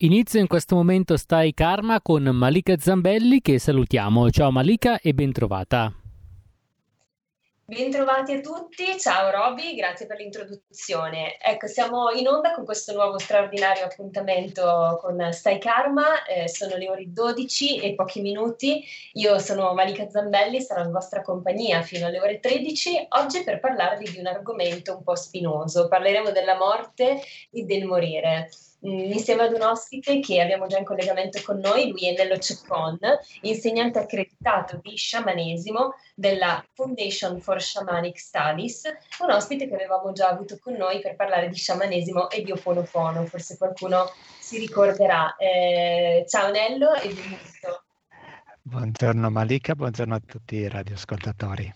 Inizio in questo momento Stai Karma con Malika Zambelli che salutiamo. Ciao Malika e bentrovata. Bentrovati a tutti, ciao Roby, grazie per l'introduzione. Ecco, siamo in onda con questo nuovo straordinario appuntamento con Stai Karma, eh, sono le ore 12 e pochi minuti, io sono Malika Zambelli, sarò in vostra compagnia fino alle ore 13, oggi per parlarvi di un argomento un po' spinoso, parleremo della morte e del morire. Mm, Insieme ad un ospite che abbiamo già in collegamento con noi, lui è Nello Ceccon, insegnante accreditato di sciamanesimo della Foundation for Shamanic Studies, un ospite che avevamo già avuto con noi per parlare di sciamanesimo e di Oponopono, forse qualcuno si ricorderà. Eh, ciao Nello e benvenuto. Buongiorno Malika, buongiorno a tutti i radioascoltatori.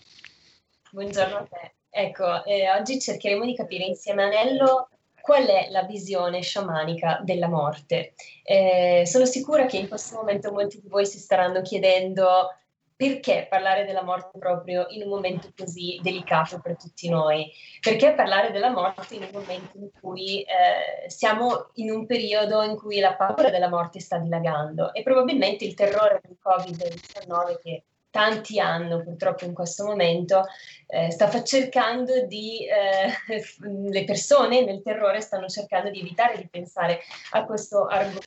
Buongiorno a te. Ecco, eh, oggi cercheremo di capire insieme a Nello qual è la visione sciamanica della morte. Eh, sono sicura che in questo momento molti di voi si staranno chiedendo perché parlare della morte proprio in un momento così delicato per tutti noi? Perché parlare della morte in un momento in cui eh, siamo in un periodo in cui la paura della morte sta dilagando e probabilmente il terrore del Covid-19 che tanti hanno purtroppo in questo momento, eh, sta cercando di, eh, le persone nel terrore stanno cercando di evitare di pensare a questo argomento.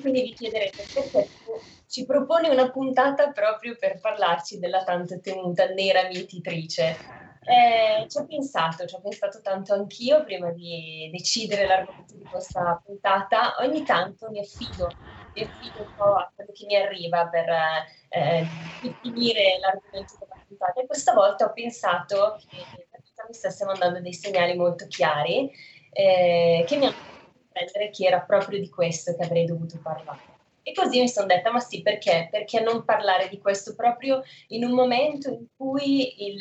Quindi vi chiederete perché ci proponi una puntata proprio per parlarci della tanto temuta nera mietitrice. Eh, ci ho pensato, ci ho pensato tanto anch'io prima di decidere l'argomento di questa puntata. Ogni tanto mi affido, affido un po' quello che mi arriva per eh, definire l'argomento della puntata. E questa volta ho pensato che la vita mi stesse mandando dei segnali molto chiari eh, che mi hanno fatto comprendere che era proprio di questo che avrei dovuto parlare. E così mi sono detta, ma sì, perché? Perché non parlare di questo proprio in un momento in cui il,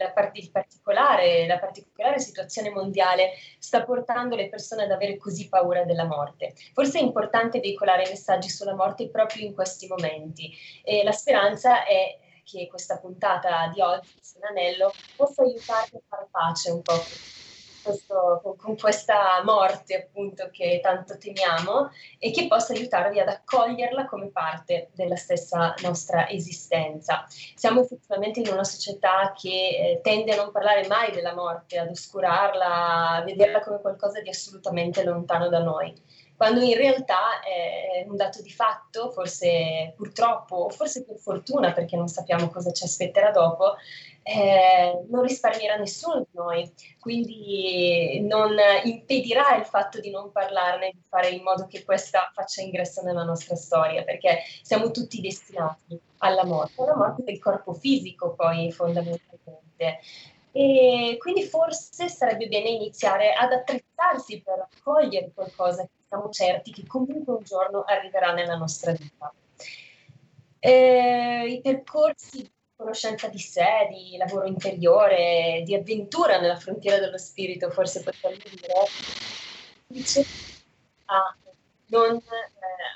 la, part- il particolare, la particolare situazione mondiale sta portando le persone ad avere così paura della morte. Forse è importante veicolare messaggi sulla morte proprio in questi momenti e la speranza è che questa puntata di oggi, Anello, possa aiutarti a fare pace un po' questo, con, con questa morte appunto che tanto temiamo e che possa aiutarvi ad accoglierla come parte della stessa nostra esistenza. Siamo effettivamente in una società che eh, tende a non parlare mai della morte, ad oscurarla, a vederla come qualcosa di assolutamente lontano da noi quando in realtà è un dato di fatto, forse purtroppo o forse per fortuna perché non sappiamo cosa ci aspetterà dopo, eh, non risparmierà nessuno di noi, quindi non impedirà il fatto di non parlarne, di fare in modo che questa faccia ingresso nella nostra storia, perché siamo tutti destinati alla morte, alla morte del corpo fisico poi fondamentalmente. E quindi forse sarebbe bene iniziare ad attrezzarsi per accogliere qualcosa che siamo certi che comunque un giorno arriverà nella nostra vita. Eh, I percorsi conoscenza di sé, di lavoro interiore, di avventura nella frontiera dello spirito, forse potremmo dire, a non, eh,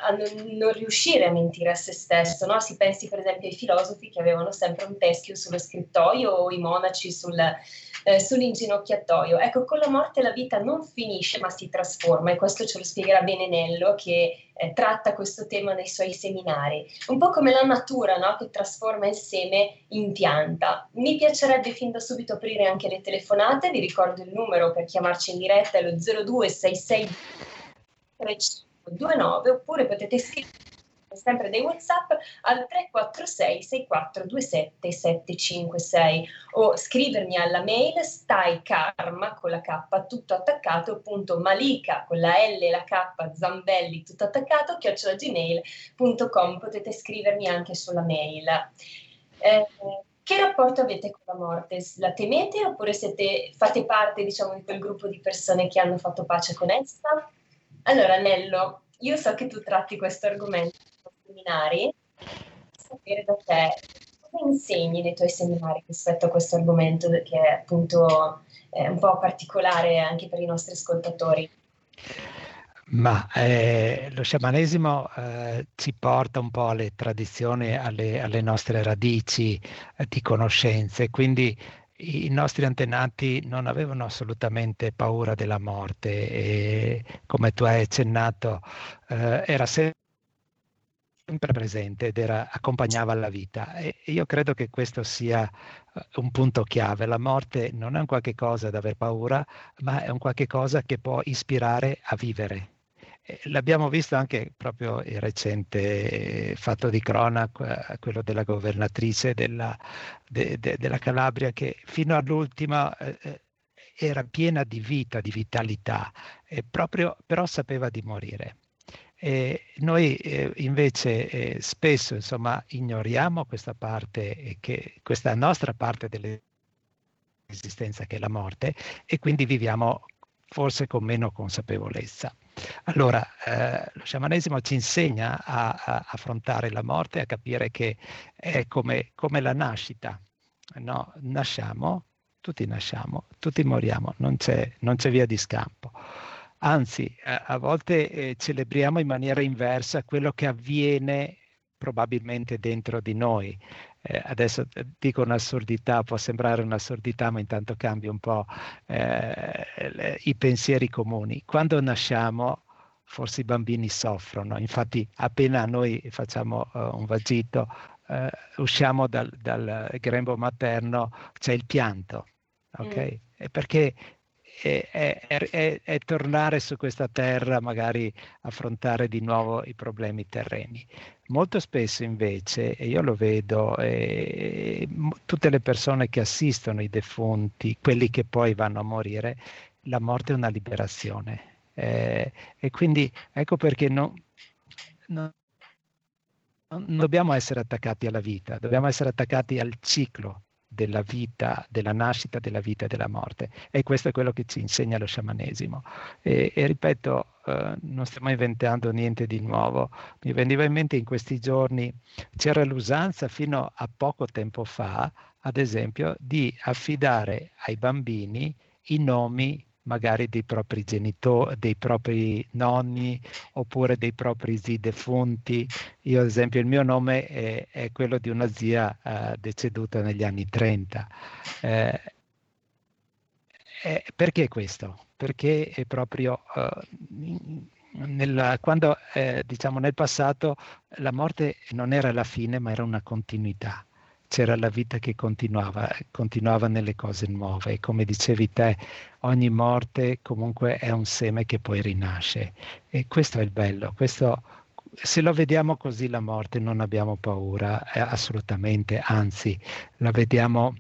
a non, non, riuscire a mentire a se stesso. No? Si pensi per esempio ai filosofi che avevano sempre un teschio sullo scrittoio o i monaci sul, eh, sull'inginocchiatoio. Ecco, con la morte la vita non finisce ma si trasforma e questo ce lo spiegherà bene Nello che eh, tratta questo tema nei suoi seminari. Un po' come la natura no? che trasforma il seme in pianta. Mi piacerebbe fin da subito aprire anche le telefonate, vi ricordo il numero per chiamarci in diretta, è lo 0266 29 oppure potete scrivere sempre dei whatsapp al 346 6427 756 o scrivermi alla mail stai karma con la k tutto attaccato punto malika con la l e la k zambelli tutto attaccato chiocciolagmail.com potete scrivermi anche sulla mail eh, che rapporto avete con la morte? La temete oppure siete, fate parte diciamo di quel gruppo di persone che hanno fatto pace con essa? Allora, Nello, io so che tu tratti questo argomento seminari, sapere da te come insegni nei tuoi seminari rispetto a questo argomento che è appunto è un po' particolare anche per i nostri ascoltatori. Ma eh, lo sciamanesimo eh, ci porta un po' alle tradizioni, alle, alle nostre radici eh, di conoscenze, quindi i nostri antenati non avevano assolutamente paura della morte e come tu hai accennato eh, era sempre presente ed era, accompagnava la vita e io credo che questo sia eh, un punto chiave. La morte non è un qualche cosa da aver paura, ma è un qualche cosa che può ispirare a vivere L'abbiamo visto anche proprio il recente fatto di cronaca, quello della governatrice della, de, de, della Calabria, che fino all'ultima eh, eh, era piena di vita, di vitalità, proprio, però sapeva di morire. E noi eh, invece eh, spesso insomma, ignoriamo questa parte, che, questa nostra parte dell'esistenza che è la morte e quindi viviamo forse con meno consapevolezza. Allora, eh, lo sciamanesimo ci insegna a, a, affrontare la morte, a capire che è come, come la nascita. No? Nasciamo, tutti nasciamo, tutti moriamo, non c'è, non c'è via di scampo. Anzi, a, a volte eh, celebriamo in maniera inversa quello che avviene probabilmente dentro di noi. Eh, adesso eh, dico un'assurdità, può sembrare un'assurdità, ma intanto cambio un po' eh, i pensieri comuni. Quando nasciamo, forse i bambini soffrono, infatti appena noi facciamo uh, un vagito, uh, usciamo dal, dal, grembo materno, c'è il pianto, ok? Mm. Perché è, è, è, è, tornare su questa terra, magari affrontare di nuovo i problemi terreni. Molto spesso invece, e io lo vedo, eh, tutte le persone che assistono i defunti, quelli che poi vanno a morire, la morte è una liberazione. Eh, e quindi ecco perché non, non, non dobbiamo essere attaccati alla vita, dobbiamo essere attaccati al ciclo della vita, della nascita, della vita e della morte. E questo è quello che ci insegna lo sciamanesimo. E, e ripeto, eh, non stiamo inventando niente di nuovo. Mi veniva in mente in questi giorni, c'era l'usanza fino a poco tempo fa, ad esempio, di affidare ai bambini i nomi magari dei propri genitori, dei propri nonni oppure dei propri zii defunti. Io ad esempio il mio nome è, è quello di una zia uh, deceduta negli anni 30. Eh, eh, perché questo? Perché è proprio uh, nel, quando eh, diciamo nel passato la morte non era la fine ma era una continuità c'era la vita che continuava, continuava nelle cose nuove. E come dicevi te, ogni morte comunque è un seme che poi rinasce. E questo è il bello. Questo, se lo vediamo così la morte non abbiamo paura, eh, assolutamente, anzi la vediamo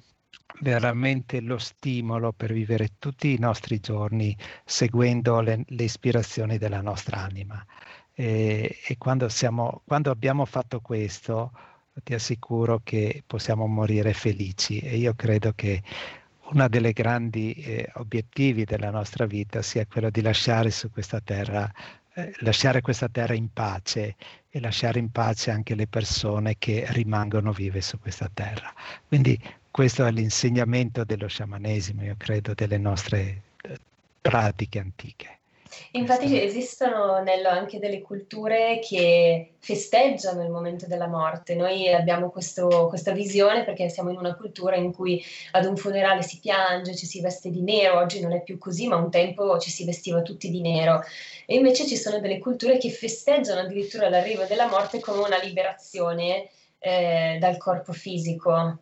veramente lo stimolo per vivere tutti i nostri giorni seguendo le, le ispirazioni della nostra anima. E, e quando, siamo, quando abbiamo fatto questo, ti assicuro che possiamo morire felici e io credo che uno dei grandi eh, obiettivi della nostra vita sia quello di lasciare su questa terra, eh, lasciare questa terra in pace e lasciare in pace anche le persone che rimangono vive su questa terra. Quindi questo è l'insegnamento dello sciamanesimo, io credo, delle nostre eh, pratiche antiche. Infatti esistono Nello, anche delle culture che festeggiano il momento della morte. Noi abbiamo questo, questa visione perché siamo in una cultura in cui ad un funerale si piange, ci si veste di nero, oggi non è più così, ma un tempo ci si vestiva tutti di nero. E invece ci sono delle culture che festeggiano addirittura l'arrivo della morte come una liberazione eh, dal corpo fisico.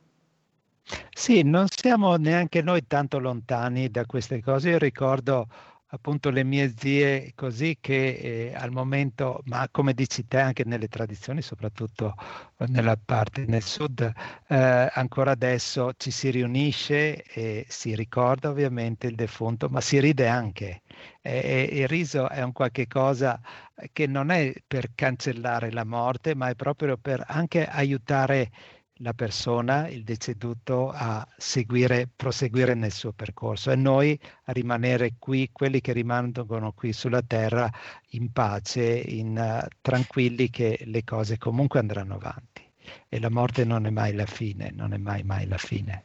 Sì, non siamo neanche noi tanto lontani da queste cose. Io ricordo appunto le mie zie così che eh, al momento, ma come dici te anche nelle tradizioni, soprattutto nella parte nel sud, eh, ancora adesso ci si riunisce e si ricorda ovviamente il defunto, ma si ride anche. E, e il riso è un qualche cosa che non è per cancellare la morte, ma è proprio per anche aiutare la persona, il deceduto, a seguire, proseguire nel suo percorso e noi a rimanere qui, quelli che rimangono qui sulla terra in pace, in, uh, tranquilli che le cose comunque andranno avanti e la morte non è mai la fine, non è mai mai la fine.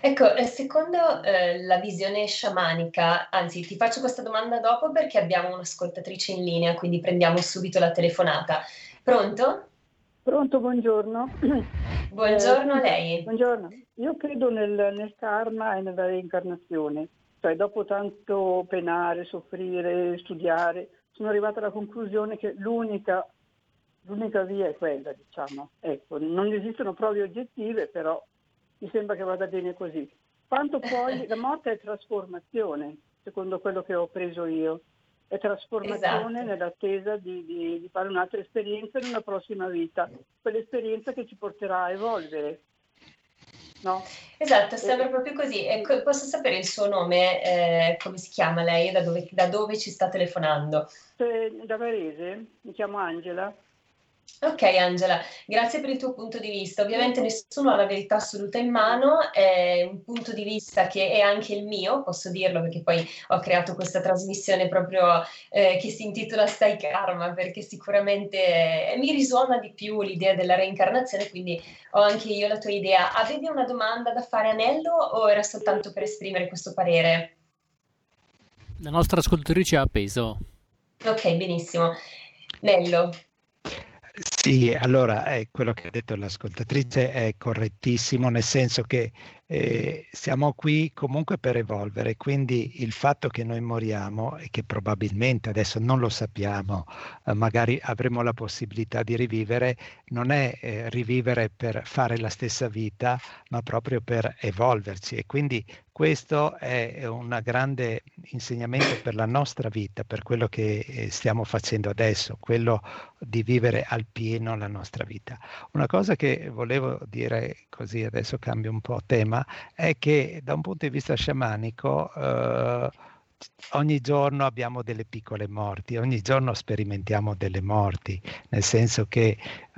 Ecco, eh, secondo eh, la visione sciamanica, anzi ti faccio questa domanda dopo perché abbiamo un'ascoltatrice in linea, quindi prendiamo subito la telefonata. Pronto? Pronto, buongiorno. Buongiorno a lei. Buongiorno. Io credo nel, nel karma e nella reincarnazione. Cioè, dopo tanto penare, soffrire, studiare, sono arrivata alla conclusione che l'unica, l'unica via è quella, diciamo. Ecco, non esistono prove oggettive, però mi sembra che vada bene così. Quanto poi la morte è trasformazione, secondo quello che ho preso io trasformazione esatto. nell'attesa di, di, di, fare un'altra esperienza in una prossima vita, quell'esperienza che ci porterà a evolvere. No? Esatto, sembra eh, proprio così. E posso sapere il suo nome, eh, come si chiama lei e da dove, da dove ci sta telefonando? Da Varese, mi chiamo Angela. Ok Angela, grazie per il tuo punto di vista. Ovviamente nessuno ha la verità assoluta in mano, è un punto di vista che è anche il mio, posso dirlo perché poi ho creato questa trasmissione proprio eh, che si intitola Stai Karma perché sicuramente eh, mi risuona di più l'idea della reincarnazione, quindi ho anche io la tua idea. Avevi una domanda da fare a Nello o era soltanto per esprimere questo parere? La nostra ascoltatrice ha appeso. Ok, benissimo. Nello, sì, allora eh, quello che ha detto l'ascoltatrice è correttissimo, nel senso che eh, siamo qui comunque per evolvere, quindi il fatto che noi moriamo e che probabilmente adesso non lo sappiamo, eh, magari avremo la possibilità di rivivere, non è eh, rivivere per fare la stessa vita, ma proprio per evolverci e quindi questo è un grande insegnamento per la nostra vita, per quello che eh, stiamo facendo adesso, quello di vivere al pieno la nostra vita. Una cosa che volevo dire così, adesso cambio un po' tema, è che da un punto di vista sciamanico eh, ogni giorno abbiamo delle piccole morti, ogni giorno sperimentiamo delle morti, nel senso che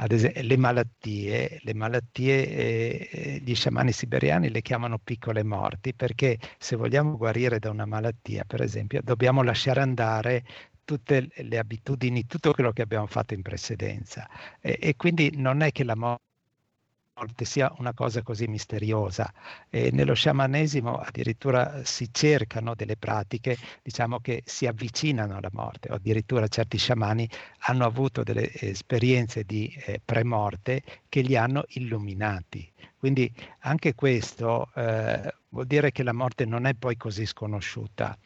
esempio, le malattie, le malattie eh, gli sciamani siberiani le chiamano piccole morti perché se vogliamo guarire da una malattia, per esempio, dobbiamo lasciare andare tutte le abitudini, tutto quello che abbiamo fatto in precedenza. E, e quindi non è che la morte morte sia una cosa così misteriosa. E nello sciamanesimo addirittura si cercano delle pratiche, diciamo, che si avvicinano alla morte, o addirittura certi sciamani hanno avuto delle esperienze di eh, premorte che li hanno illuminati. Quindi anche questo eh, vuol dire che la morte non è poi così sconosciuta.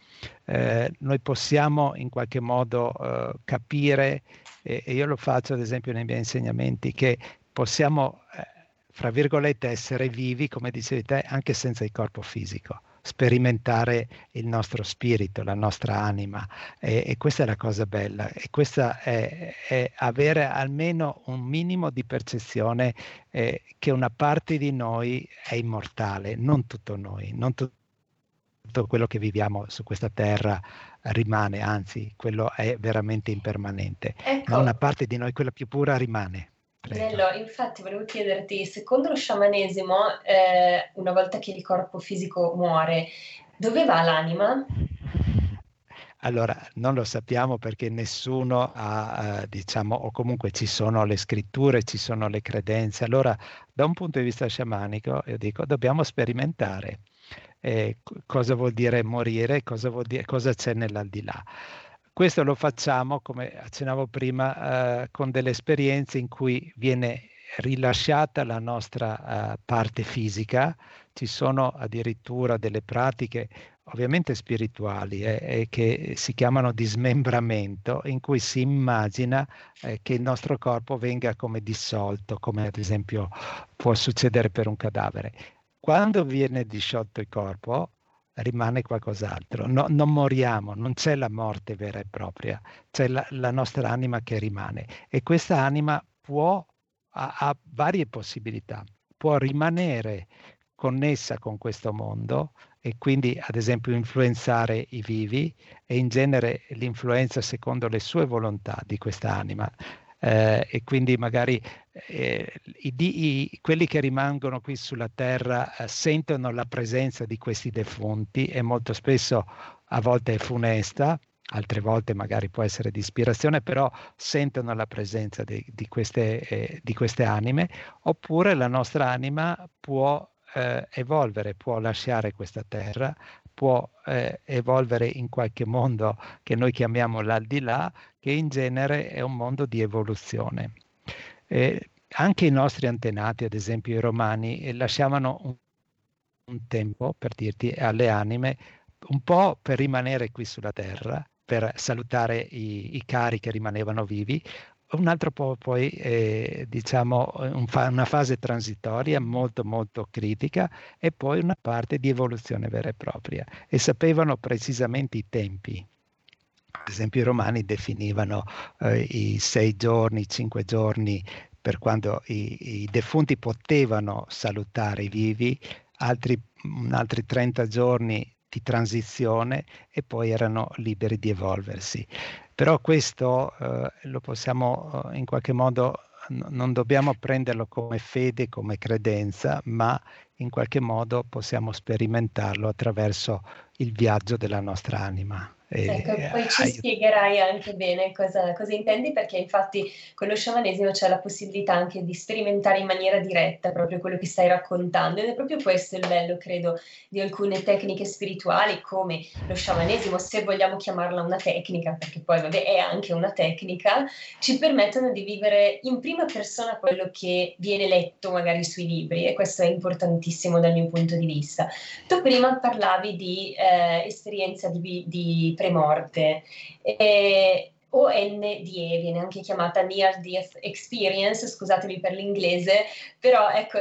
Eh, noi possiamo in qualche modo eh, capire, e io lo faccio ad esempio nei miei insegnamenti, che possiamo eh, fra virgolette, essere vivi, come dicevi te, anche senza il corpo fisico, sperimentare il nostro spirito, la nostra anima. E, e questa è la cosa bella. E questa è, è avere almeno un minimo di percezione eh, che una parte di noi è immortale, non tutto noi, non tutto tutto quello che viviamo su questa terra rimane, anzi, quello è veramente impermanente. Ecco. Ma una parte di noi, quella più pura, rimane. Nello, infatti volevo chiederti, secondo lo sciamanesimo, eh, una volta che il corpo fisico muore, dove va l'anima? Allora, non lo sappiamo perché nessuno ha, eh, diciamo, o comunque ci sono le scritture, ci sono le credenze. Allora, da un punto di vista sciamanico, io dico, dobbiamo sperimentare eh, cosa vuol dire morire, cosa, vuol dire, cosa c'è nell'aldilà. Questo lo facciamo, come accennavo prima, eh, con delle esperienze in cui viene rilasciata la nostra uh, parte fisica, ci sono addirittura delle pratiche ovviamente spirituali eh, eh, che si chiamano dismembramento, in cui si immagina eh, che il nostro corpo venga come dissolto, come ad esempio può succedere per un cadavere. Quando viene disciolto il corpo, rimane qualcos'altro. No, non moriamo, non c'è la morte vera e propria, c'è la, la nostra anima che rimane e questa anima può, ha, ha varie possibilità, può rimanere connessa con questo mondo e quindi ad esempio influenzare i vivi e in genere l'influenza secondo le sue volontà di questa anima. Eh, e quindi magari eh, i, i, quelli che rimangono qui sulla terra eh, sentono la presenza di questi defunti e molto spesso a volte è funesta, altre volte magari può essere di ispirazione, però sentono la presenza di, di, queste, eh, di queste anime, oppure la nostra anima può eh, evolvere, può lasciare questa terra, può eh, evolvere in qualche mondo che noi chiamiamo l'aldilà, che in genere è un mondo di evoluzione. Eh, anche i nostri antenati, ad esempio i romani, eh, lasciavano un, un tempo, per dirti, alle anime, un po' per rimanere qui sulla terra, per salutare i, i cari che rimanevano vivi, un altro po' poi eh, diciamo un fa- una fase transitoria molto molto critica e poi una parte di evoluzione vera e propria e sapevano precisamente i tempi. Ad esempio i romani definivano eh, i sei giorni, i cinque giorni per quando i, i defunti potevano salutare i vivi, altri, altri 30 giorni di transizione e poi erano liberi di evolversi. Però questo eh, lo possiamo eh, in qualche modo, n- non dobbiamo prenderlo come fede, come credenza, ma in qualche modo possiamo sperimentarlo attraverso il viaggio della nostra anima. Ecco, poi ci spiegherai anche bene cosa, cosa, intendi, perché infatti con lo sciamanesimo c'è la possibilità anche di sperimentare in maniera diretta proprio quello che stai raccontando ed è proprio questo il bello, credo, di alcune tecniche spirituali come lo sciamanesimo, se vogliamo chiamarla una tecnica, perché poi vabbè è anche una tecnica, ci permettono di vivere in prima persona quello che viene letto magari sui libri e questo è importantissimo dal mio punto di vista. Tu prima parlavi di eh, esperienza di, di premorte. E, o NDE, viene anche chiamata Near Death Experience, scusatemi per l'inglese, però ecco,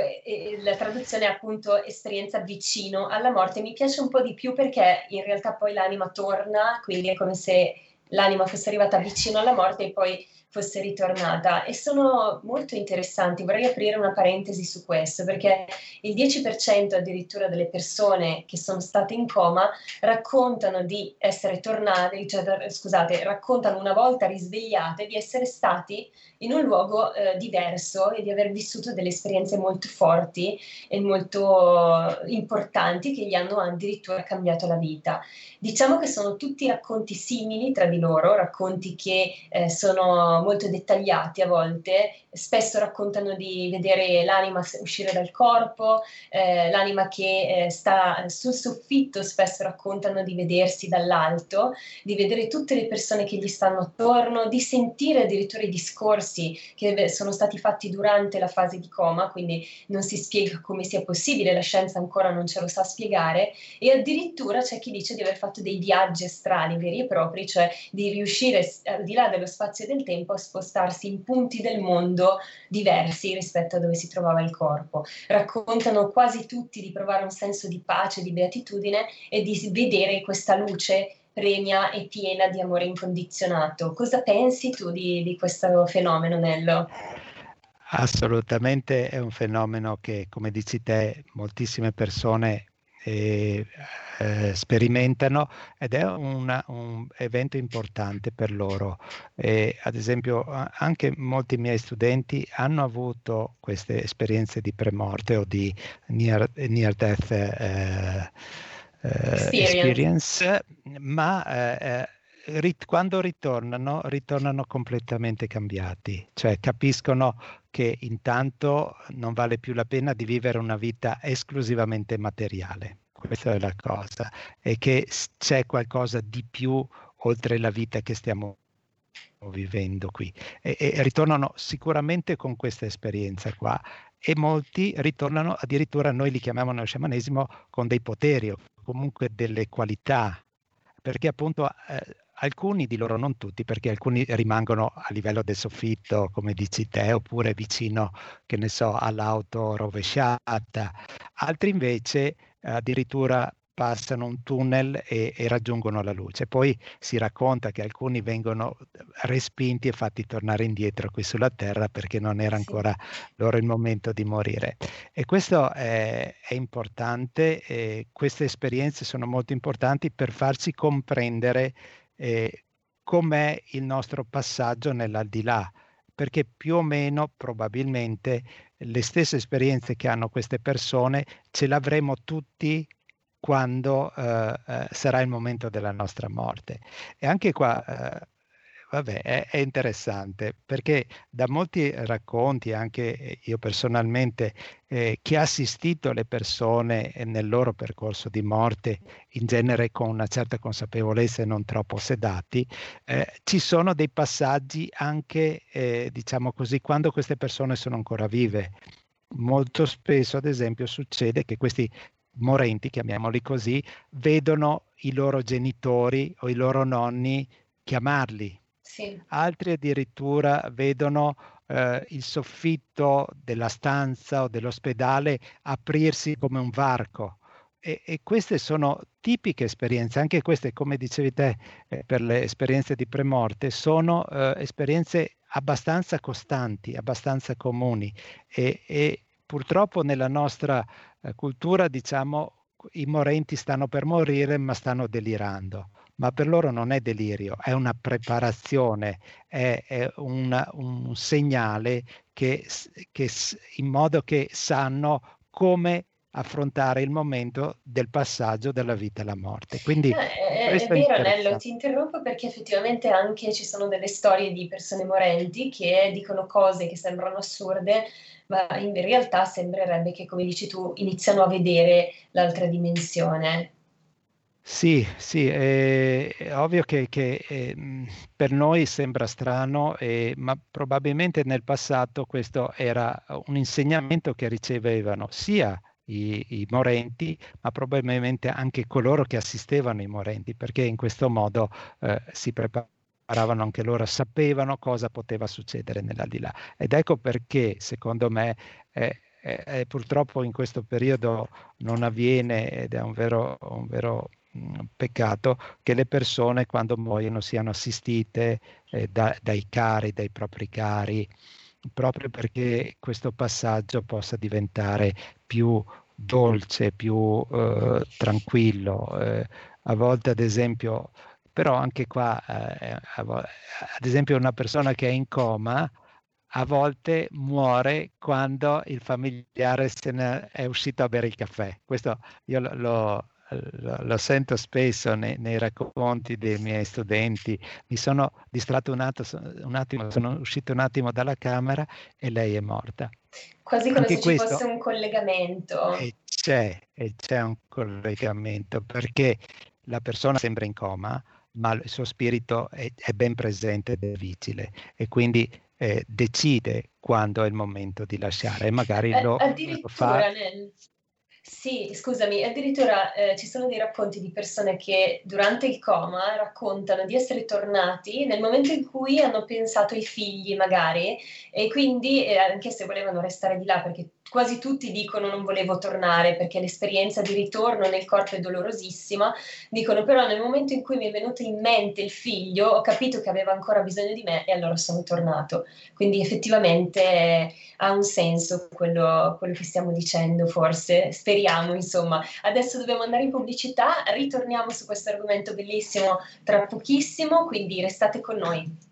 la traduzione è appunto esperienza vicino alla morte. Mi piace un po' di più perché in realtà poi l'anima torna, quindi è come se l'anima fosse arrivata vicino alla morte e poi fosse ritornata e sono molto interessanti. Vorrei aprire una parentesi su questo perché il 10% addirittura delle persone che sono state in coma raccontano di essere tornate, cioè, scusate, raccontano una volta risvegliate di essere stati in un luogo eh, diverso e di aver vissuto delle esperienze molto forti e molto importanti che gli hanno addirittura cambiato la vita. Diciamo che sono tutti racconti simili tra di loro, racconti che eh, sono molto dettagliati a volte, spesso raccontano di vedere l'anima uscire dal corpo, eh, l'anima che eh, sta sul soffitto, spesso raccontano di vedersi dall'alto, di vedere tutte le persone che gli stanno attorno, di sentire addirittura i discorsi che sono stati fatti durante la fase di coma, quindi non si spiega come sia possibile, la scienza ancora non ce lo sa spiegare e addirittura c'è chi dice di aver fatto dei viaggi astrali veri e propri, cioè di riuscire al di là dello spazio e del tempo a spostarsi in punti del mondo diversi rispetto a dove si trovava il corpo. Raccontano quasi tutti di provare un senso di pace, di beatitudine e di vedere questa luce pregna e piena di amore incondizionato. Cosa pensi tu di, di questo fenomeno, Nello? Assolutamente è un fenomeno che, come dici te, moltissime persone e eh, sperimentano ed è una, un evento importante per loro. E, ad esempio anche molti miei studenti hanno avuto queste esperienze di premorte o di near, near death eh, eh, experience, ma eh, rit- quando ritornano, ritornano completamente cambiati, cioè capiscono che intanto non vale più la pena di vivere una vita esclusivamente materiale. Questa è la cosa, e che c'è qualcosa di più oltre la vita che stiamo vivendo qui. E, e ritornano sicuramente con questa esperienza qua e molti ritornano addirittura, noi li chiamiamo nello sciamanesimo, con dei poteri o comunque delle qualità, perché appunto eh, alcuni di loro, non tutti, perché alcuni rimangono a livello del soffitto, come dici te, oppure vicino, che ne so, all'auto rovesciata. Altri invece addirittura passano un tunnel e, e, raggiungono la luce. Poi si racconta che alcuni vengono respinti e fatti tornare indietro qui sulla Terra perché non era ancora loro il momento di morire. E questo è, è importante, queste esperienze sono molto importanti per farci comprendere eh, com'è il nostro passaggio nell'aldilà, perché più o meno probabilmente le stesse esperienze che hanno queste persone ce l'avremo tutti quando eh, eh, sarà il momento della nostra morte. E anche qua eh, Vabbè, è, è, interessante perché da molti racconti, anche io personalmente, eh, che ha assistito le persone nel loro percorso di morte, in genere con una certa consapevolezza e non troppo sedati, eh, ci sono dei passaggi anche, eh, diciamo così, quando queste persone sono ancora vive. Molto spesso, ad esempio, succede che questi morenti, chiamiamoli così, vedono i loro genitori o i loro nonni chiamarli sì. altri addirittura vedono eh, il soffitto della stanza o dell'ospedale aprirsi come un varco. E, e, queste sono tipiche esperienze, anche queste, come dicevi te, eh, per le esperienze di premorte, sono eh, esperienze abbastanza costanti, abbastanza comuni e, e purtroppo nella nostra cultura, diciamo, i morenti stanno per morire ma stanno delirando. Ma per loro non è delirio, è una preparazione, è, è una, un segnale che, che, in modo che sanno come affrontare il momento del passaggio dalla vita alla morte. Quindi, eh, è, è vero, Nello, ti interrompo perché effettivamente anche ci sono delle storie di persone morenti che dicono cose che sembrano assurde, ma in realtà sembrerebbe che, come dici tu, iniziano a vedere l'altra dimensione. Sì, sì, è, è ovvio che, che eh, per noi sembra strano, eh, ma probabilmente nel passato questo era un insegnamento che ricevevano sia i, i, morenti, ma probabilmente anche coloro che assistevano i morenti, perché in questo modo eh, si preparavano anche loro, sapevano cosa poteva succedere nell'aldilà. Ed ecco perché, secondo me, purtroppo in questo periodo non avviene ed è un vero, un vero peccato che le persone quando muoiono siano assistite eh, da, dai cari, dai propri cari, proprio perché questo passaggio possa diventare più dolce, più eh, tranquillo. Eh, a volte, ad esempio, però anche qua, eh, ad esempio, una persona che è in coma a volte muore quando il familiare se ne è uscito a bere il caffè. Questo io lo, lo, lo sento spesso nei, nei, racconti dei miei studenti, mi sono distratto un, atto, un, attimo, sono uscito un attimo dalla camera e lei è morta. Quasi come Anche se questo, ci fosse un collegamento. E c'è, e c'è un collegamento perché la persona sembra in coma, ma il suo spirito è, è ben presente ed è vigile e quindi eh, decide quando è il momento di lasciare e magari eh, lo, lo fa. Nel, sì, scusami, addirittura eh, ci sono dei racconti di persone che durante il coma raccontano di essere tornati nel momento in cui hanno pensato ai figli magari e quindi eh, anche se volevano restare di là perché quasi tutti dicono non volevo tornare perché l'esperienza di ritorno nel corpo è dolorosissima, dicono però nel momento in cui mi è venuto in mente il figlio ho capito che aveva ancora bisogno di me e allora sono tornato. Quindi effettivamente ha un senso quello, quello che stiamo dicendo, forse, speriamo insomma. Adesso dobbiamo andare in pubblicità, ritorniamo su questo argomento bellissimo tra pochissimo, quindi restate con noi.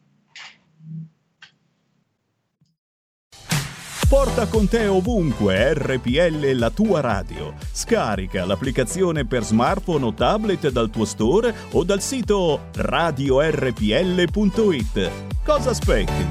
Porta con te ovunque RPL la tua radio. Scarica l'applicazione per smartphone o tablet dal tuo store o dal sito radiorpl.it. Cosa aspetti?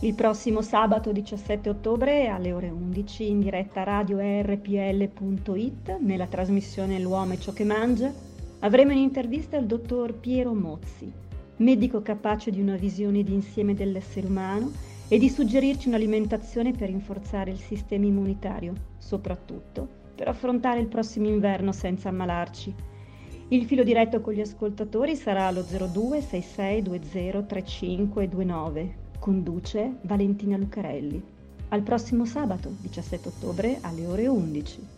Il prossimo sabato 17 ottobre alle ore 11 in diretta radio rpl.it nella trasmissione L'uomo e ciò che mangia avremo in intervista il dottor Piero Mozzi medico capace di una visione d'insieme dell'essere umano e di suggerirci un'alimentazione per rinforzare il sistema immunitario, soprattutto per affrontare il prossimo inverno senza ammalarci. Il filo diretto con gli ascoltatori sarà lo 02 6620 3529. Conduce Valentina Lucarelli. Al prossimo sabato, 17 ottobre, alle ore 11.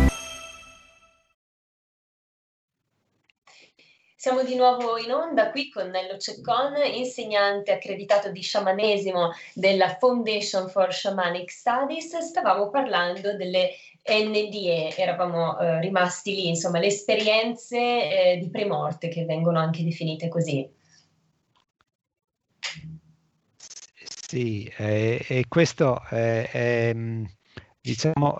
Siamo di nuovo in onda qui con Nello Ceccon, insegnante accreditato di sciamanesimo della Foundation for Shamanic Studies. Stavamo parlando delle NDE, eravamo eh, rimasti lì, insomma, le esperienze eh, di premorte che vengono anche definite così. Sì, eh, e questo è, diciamo,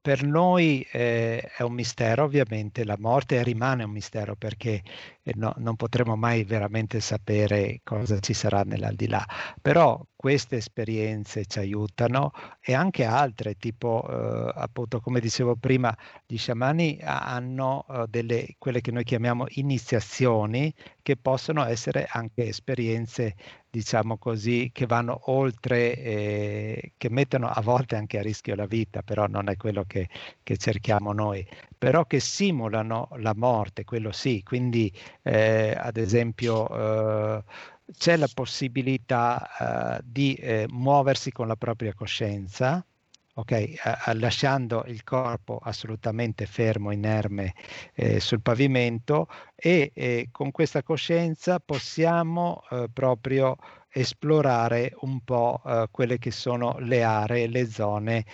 per noi eh, è un mistero, ovviamente la morte rimane un mistero perché eh, no, non potremo mai veramente sapere cosa ci sarà nell'aldilà, però queste esperienze ci aiutano e anche altre, tipo eh, appunto come dicevo prima, gli sciamani hanno eh, delle, quelle che noi chiamiamo iniziazioni che possono essere anche esperienze diciamo così, che vanno oltre, eh, che mettono a volte anche a rischio la vita, però non è quello che, che cerchiamo noi, però che simulano la morte, quello sì, quindi eh, ad esempio eh, c'è la possibilità eh, di eh, muoversi con la propria coscienza, ok, lasciando il corpo assolutamente fermo, inerme eh, sul pavimento e eh, con questa coscienza possiamo eh, proprio esplorare un po' eh, quelle che sono le aree, le zone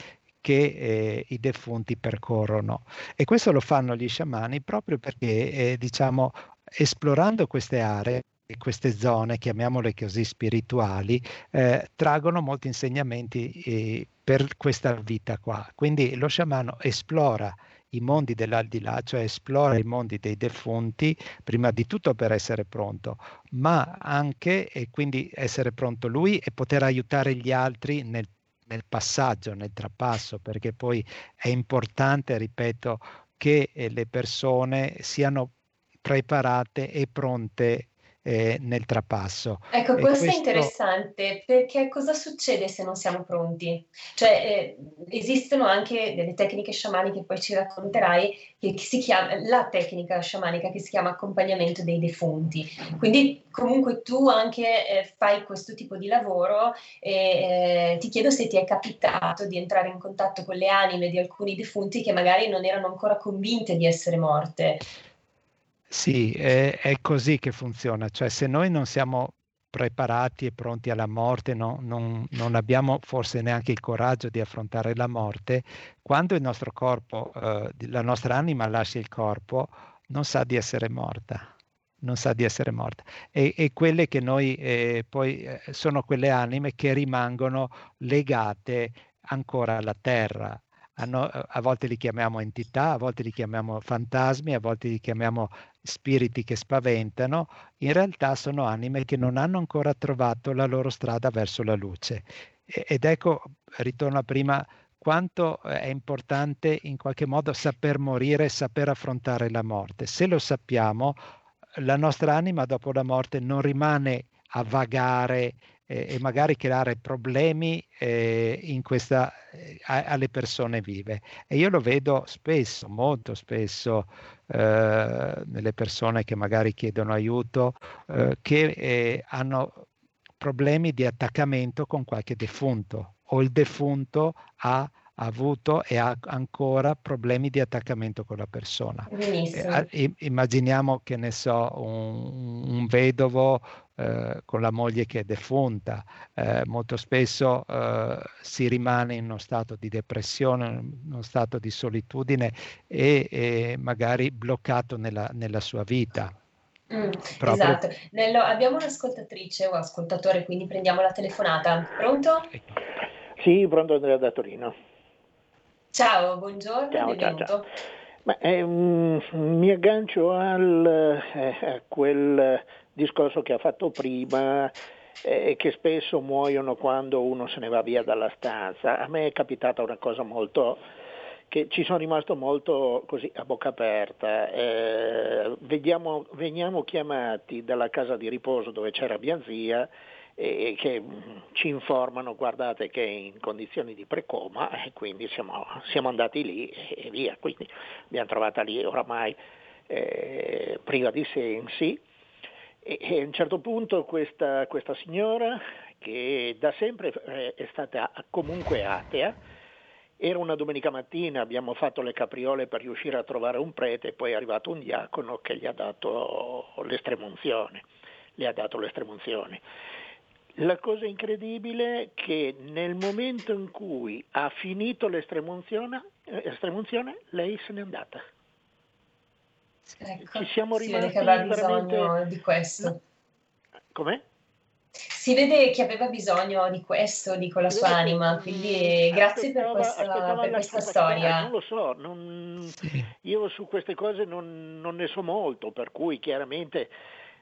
che eh, i defunti percorrono. E questo lo fanno gli sciamani proprio perché, eh, diciamo, esplorando queste aree, queste zone, chiamiamole così spirituali, eh, traggono molti insegnamenti eh, per questa vita qua. Quindi lo sciamano esplora i mondi dell'aldilà, cioè esplora i mondi dei defunti, prima di tutto per essere pronto, ma anche e quindi essere pronto lui e poter aiutare gli altri nel, nel passaggio, nel trapasso, perché poi è importante, ripeto, che eh, le persone siano preparate e pronte eh, nel trapasso. Ecco, questo, questo, è interessante perché cosa succede se non siamo pronti? Cioè, eh, esistono anche delle tecniche sciamaniche, poi ci racconterai, che si chiama, la tecnica sciamanica che si chiama accompagnamento dei defunti. Quindi comunque tu anche eh, fai questo tipo di lavoro e eh, ti chiedo se ti è capitato di entrare in contatto con le anime di alcuni defunti che magari non erano ancora convinte di essere morte. Sì, è, è così che funziona, cioè se noi non siamo preparati e pronti alla morte, no, non, non, abbiamo forse neanche il coraggio di affrontare la morte, quando il nostro corpo, eh, la nostra anima lascia il corpo, non sa di essere morta. non sa di essere morta. E, e quelle che noi eh, poi eh, sono quelle anime che rimangono legate ancora alla terra. Hanno, a volte li chiamiamo entità, a volte li chiamiamo fantasmi, a volte li chiamiamo spiriti che spaventano. In realtà sono anime che non hanno ancora trovato la loro strada verso la luce. Ed ecco, ritorno a prima, quanto eh, è importante in qualche modo saper morire, saper affrontare la morte. Se lo sappiamo, la nostra anima dopo la morte non rimane a vagare eh, e magari creare problemi eh, in questa, eh, alle persone vive. E io lo vedo spesso, molto spesso, eh, nelle persone che magari chiedono aiuto, eh, che hanno problemi di attaccamento con qualche defunto o il defunto ha avuto e ha ancora problemi di attaccamento con la persona. Eh, immaginiamo che ne so, un, un vedovo eh, con la moglie che è defunta, eh, molto spesso eh, si rimane in uno stato di depressione, in uno stato di solitudine e, e magari bloccato nella, nella sua vita. Mm, esatto. Nello, abbiamo un'ascoltatrice o ascoltatore, quindi prendiamo la telefonata. Pronto? Sì, pronto Andrea da Torino. Ciao, buongiorno, ciao, benvenuto. Ciao, ciao. Ma, eh, mi aggancio al, eh, a quel discorso che ha fatto prima, eh, che spesso muoiono quando uno se ne va via dalla stanza. A me è capitata una cosa molto che ci sono rimasto molto così a bocca aperta. Eh, vediamo, veniamo chiamati dalla casa di riposo dove c'era mia zia e che mm, ci informano guardate che è in condizioni di precoma e quindi siamo, siamo andati lì e via, quindi abbiamo trovata lì oramai eh, priva di sensi e, e, a un certo punto questa, questa signora che da sempre eh, è stata comunque atea, era una domenica mattina, abbiamo fatto le capriole per riuscire a trovare un prete poi è arrivato un diacono che gli ha dato l'estremunzione. Le ha dato l'estremunzione. La cosa incredibile è che nel momento in cui ha finito l'estremunzione, l'estremunzione lei se n'è andata. Ecco, Ci siamo rimasti si vede che aveva bisogno veramente... di questo. Com'è? Si vede che aveva bisogno di questo, dico la sua anima, quindi grazie per questa, per questa storia. Non lo so, non, io su queste cose non, non, ne so molto, per cui chiaramente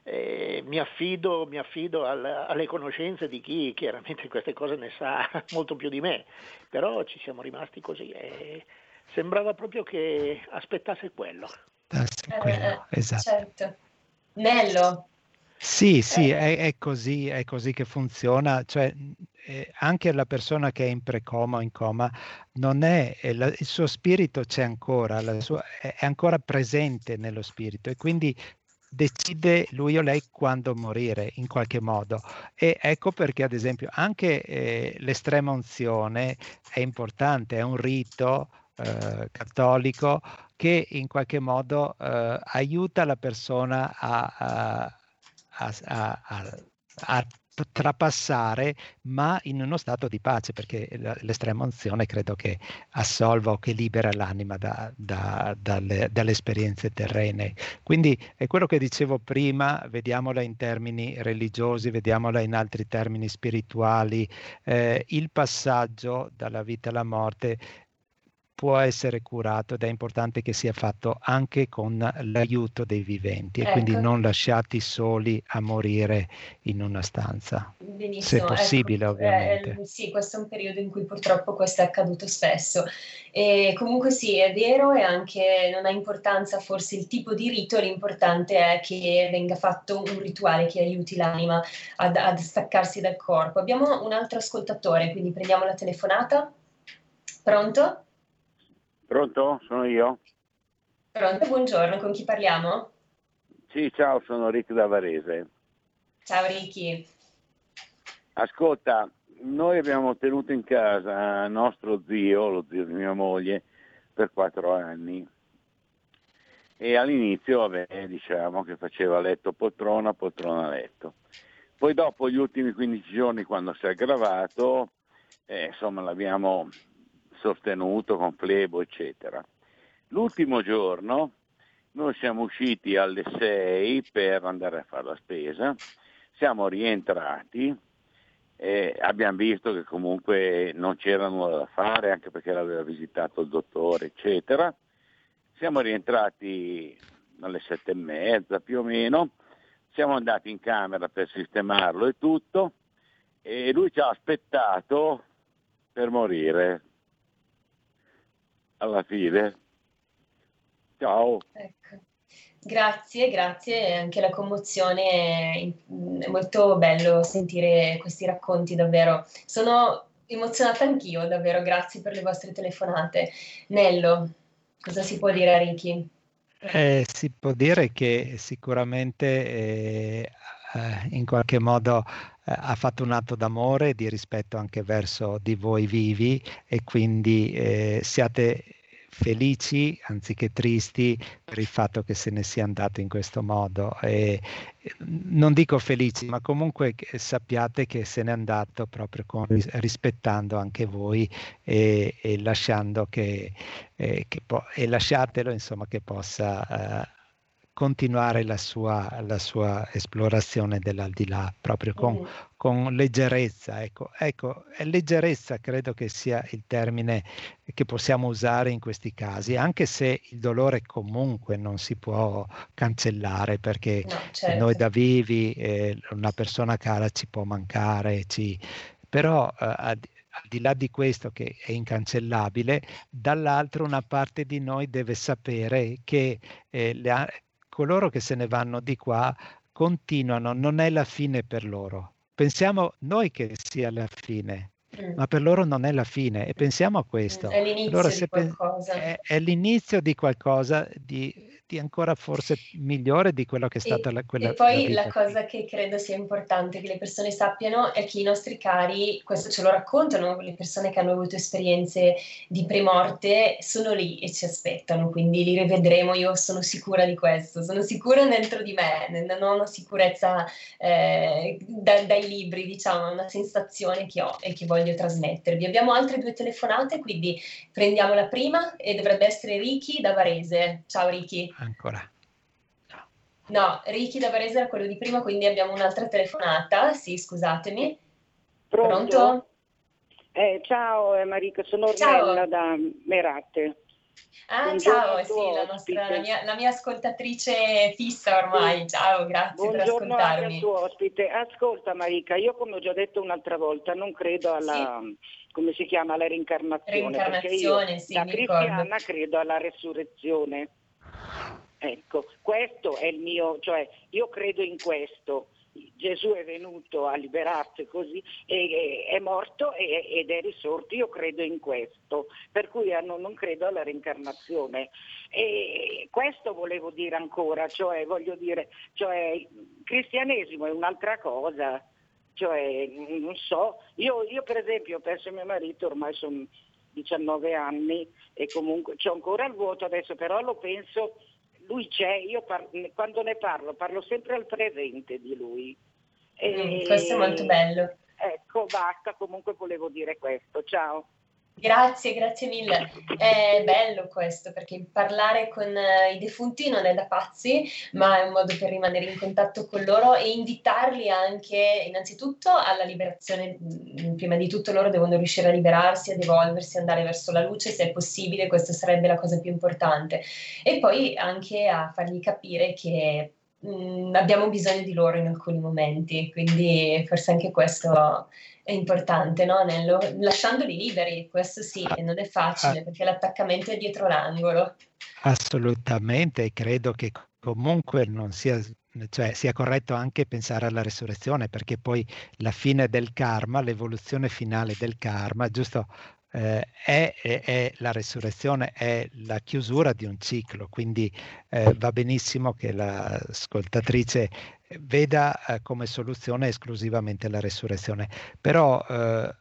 eh, mi affido, mi affido al, alle conoscenze di chi chiaramente queste cose ne sa molto più di me, però ci siamo rimasti così e sembrava proprio che aspettasse quello. Aspettasse quello, eh, esatto. Certo. Nello. Sì, sì, eh. è, è, così, è così che funziona, cioè eh, anche la persona che è in precoma o in coma, non è, è la, il suo spirito c'è ancora, sua, è, è ancora presente nello spirito e quindi decide lui o lei quando morire in qualche modo. E ecco perché, ad esempio, anche eh, l'estrema unzione è importante, è un rito eh, cattolico che in qualche modo eh, aiuta la persona a, a, a, a trapassare, ma in uno stato di pace, perché l'estrema unzione credo che assolva o che libera l'anima da, da, dalle, dalle, esperienze terrene. Quindi è quello che dicevo prima, vediamola in termini religiosi, vediamola in altri termini spirituali, eh, il passaggio dalla vita alla morte può essere curato ed è importante che sia fatto anche con l'aiuto dei viventi ecco. e quindi ecco. non lasciati soli a morire in una stanza. Benissimo, se possibile, ecco, ovviamente. Eh, sì, questo è un periodo in cui purtroppo questo è accaduto spesso. E comunque sì, è vero e anche non ha importanza forse il tipo di rito, l'importante è che venga fatto un rituale che aiuti l'anima ad, ad staccarsi dal corpo. Abbiamo un altro ascoltatore, quindi prendiamo la telefonata. Pronto? Pronto? Sono io? Pronto, buongiorno, con chi parliamo? Sì, ciao, sono Rick da Varese. Ciao Ricky. Ascolta, noi abbiamo tenuto in casa nostro zio, lo zio di mia moglie, per quattro anni. E all'inizio, vabbè, diciamo che faceva letto poltrona, poltrona letto. Poi dopo gli ultimi 15 giorni, quando si è aggravato, eh, insomma l'abbiamo sostenuto con flebo, eccetera. L'ultimo giorno Noi siamo usciti alle 6 per andare a fare la spesa, siamo rientrati e abbiamo visto che comunque non c'era nulla da fare, anche perché l'aveva visitato il dottore, eccetera. Siamo rientrati alle sette e mezza più o meno, siamo andati in camera per sistemarlo e tutto, e lui ci ha aspettato per morire. Alla fine. Ciao. Ecco. Grazie, grazie, anche la commozione, è molto bello sentire questi racconti davvero. Sono emozionata anch'io, davvero, grazie per le vostre telefonate. Nello, cosa si può dire a Ricky? Eh, si può dire che sicuramente eh, eh, in qualche modo ha fatto un atto d'amore, di rispetto anche verso di voi vivi e quindi eh, siate felici anziché tristi per il fatto che se ne sia andato in questo modo. E non dico felici, ma comunque sappiate che se n'è andato proprio con, rispettando anche voi e, e lasciando che, eh, che po- e lasciatelo insomma che possa eh, continuare la sua, la sua esplorazione dell'aldilà proprio con, mm. con leggerezza. Ecco, ecco, leggerezza credo che sia il termine che possiamo usare in questi casi, anche se il dolore comunque non si può cancellare perché no, certo. noi da vivi eh, una persona cara ci può mancare, ci... però eh, al di là di questo che è incancellabile, dall'altro una parte di noi deve sapere che eh, le, coloro che se ne vanno di qua continuano, non è la fine per loro. Pensiamo noi che sia la fine, mm. ma per loro non è la fine e pensiamo a questo. È l'inizio allora, di qualcosa. È, è, l'inizio di qualcosa di aspetti ancora forse migliore di quello che è stata e, la, quella. E poi la, la cosa che credo sia importante che le persone sappiano è che i nostri cari, questo ce lo raccontano le persone che hanno avuto esperienze di premorte, sono lì e ci aspettano, quindi li rivedremo, io sono sicura di questo, sono sicura dentro di me, non ho una sicurezza eh, da, dai libri, diciamo, è una sensazione che ho e che voglio trasmettervi. Abbiamo altre due telefonate, quindi prendiamo la prima e dovrebbe essere Ricky da Varese. Ciao Ricky ancora. No, Ricky da Varese era quello di prima, quindi abbiamo un'altra telefonata. Sì, scusatemi. Pronto? Pronto? Eh, ciao eh, Marica, sono Ornella da Merate. Ah, Buongiorno ciao, sì, la, nostra, la, mia, la, mia, ascoltatrice fissa ormai. Ciao, grazie Buongiorno per ascoltarmi. Anche al tuo ospite. Ascolta Marica, io come ho già detto un'altra volta, non credo alla, sì. come si chiama, alla reincarnazione. Reincarnazione, io, sì, da cristiana ricordo. credo alla resurrezione. Ecco, questo è il mio, cioè io credo in questo. Gesù è venuto a liberarsi così, e, è morto ed è risorto, io credo in questo, per cui non credo alla reincarnazione. E questo volevo dire ancora, cioè voglio dire, cioè, il cristianesimo è un'altra cosa, cioè non so, io, io per esempio ho perso mio marito, ormai sono 19 anni e comunque c'ho ancora il vuoto adesso, però lo penso lui c'è, io par- quando ne parlo parlo sempre al presente di lui. E, mm, questo è molto bello. Ecco, basta, comunque volevo dire questo. Ciao. Grazie, grazie mille. È bello questo perché parlare con uh, i defunti non è da pazzi, ma è un modo per rimanere in contatto con loro e invitarli anche innanzitutto alla liberazione. Mm, prima di tutto loro devono riuscire a liberarsi, ad evolversi, andare verso la luce se è possibile, questa sarebbe la cosa più importante. E poi anche a fargli capire che mh, mm, abbiamo bisogno di loro in alcuni momenti, quindi forse anche questo è importante, no? Nello, lasciandoli liberi, questo sì, non è facile ah. perché l'attaccamento è dietro l'angolo. Assolutamente, credo che comunque non sia, cioè, sia corretto anche pensare alla resurrezione, perché poi la fine del karma, l'evoluzione finale del karma, giusto? Eh, è, è, è, la resurrezione, è la chiusura di un ciclo, quindi eh, va benissimo che l'ascoltatrice veda eh, come soluzione esclusivamente la resurrezione. Però eh,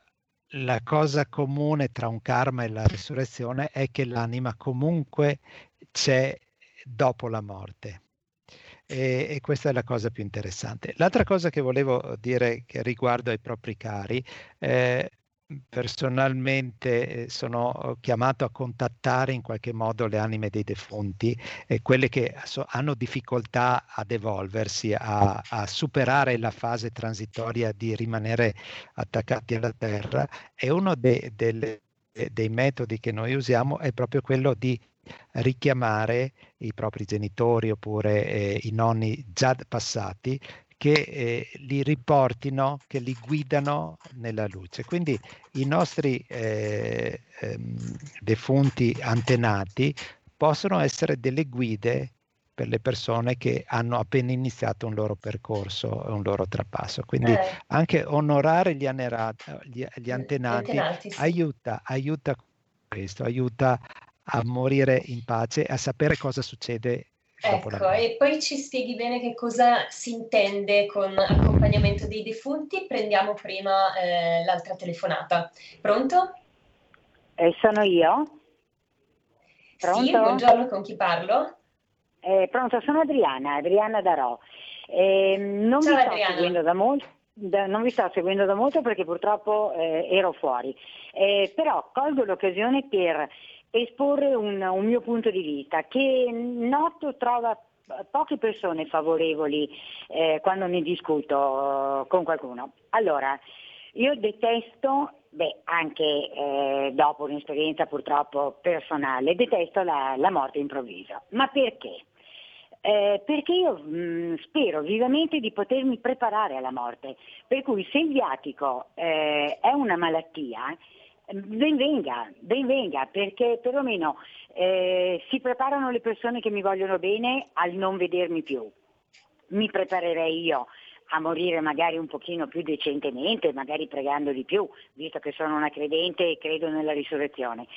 la cosa comune tra un karma e la resurrezione è che l'anima comunque c'è dopo la morte. E, e, questa è la cosa più interessante. L'altra cosa che volevo dire che riguardo ai propri cari, eh, personalmente eh, sono chiamato a contattare in qualche modo le anime dei defunti e quelle che so, hanno difficoltà ad evolversi, a, a, superare la fase transitoria di rimanere attaccati alla terra. E uno de, de, dei metodi che noi usiamo è proprio quello di richiamare i propri genitori oppure eh, i nonni già passati che eh, li riportino, che li guidano nella luce. Quindi i nostri eh, ehm, defunti antenati possono essere delle guide per le persone che hanno appena iniziato un loro percorso, un loro trapasso. Quindi eh. anche onorare gli, anerati, gli, gli antenati, antenati sì. aiuta, aiuta questo, aiuta a morire in pace, a sapere cosa succede Ecco, e poi ci spieghi bene che cosa si intende con accompagnamento dei defunti. Prendiamo prima eh, l'altra telefonata. Pronto? Eh, sono io. Pronto? Sì, buongiorno, con chi parlo? Eh, pronto, sono Adriana, Adriana Darò. Eh, non, Ciao, vi Adriana. Da molto, da, non vi sto seguendo da molto perché purtroppo eh, ero fuori, eh, però colgo l'occasione per esporre un, un mio punto di vista che noto trova poche persone favorevoli eh, quando ne discuto con qualcuno. Allora, io detesto, beh, anche eh, dopo un'esperienza purtroppo personale, detesto la, la morte improvvisa. Ma perché? Eh, perché io mh, spero vivamente di potermi preparare alla morte, per cui se il viatico eh, è una malattia, Ben venga, ben venga, perché perlomeno eh, si preparano le persone che mi vogliono bene al non vedermi più. Mi preparerei io a morire magari un pochino più decentemente, magari pregando di più, visto che sono una credente e credo nella risurrezione.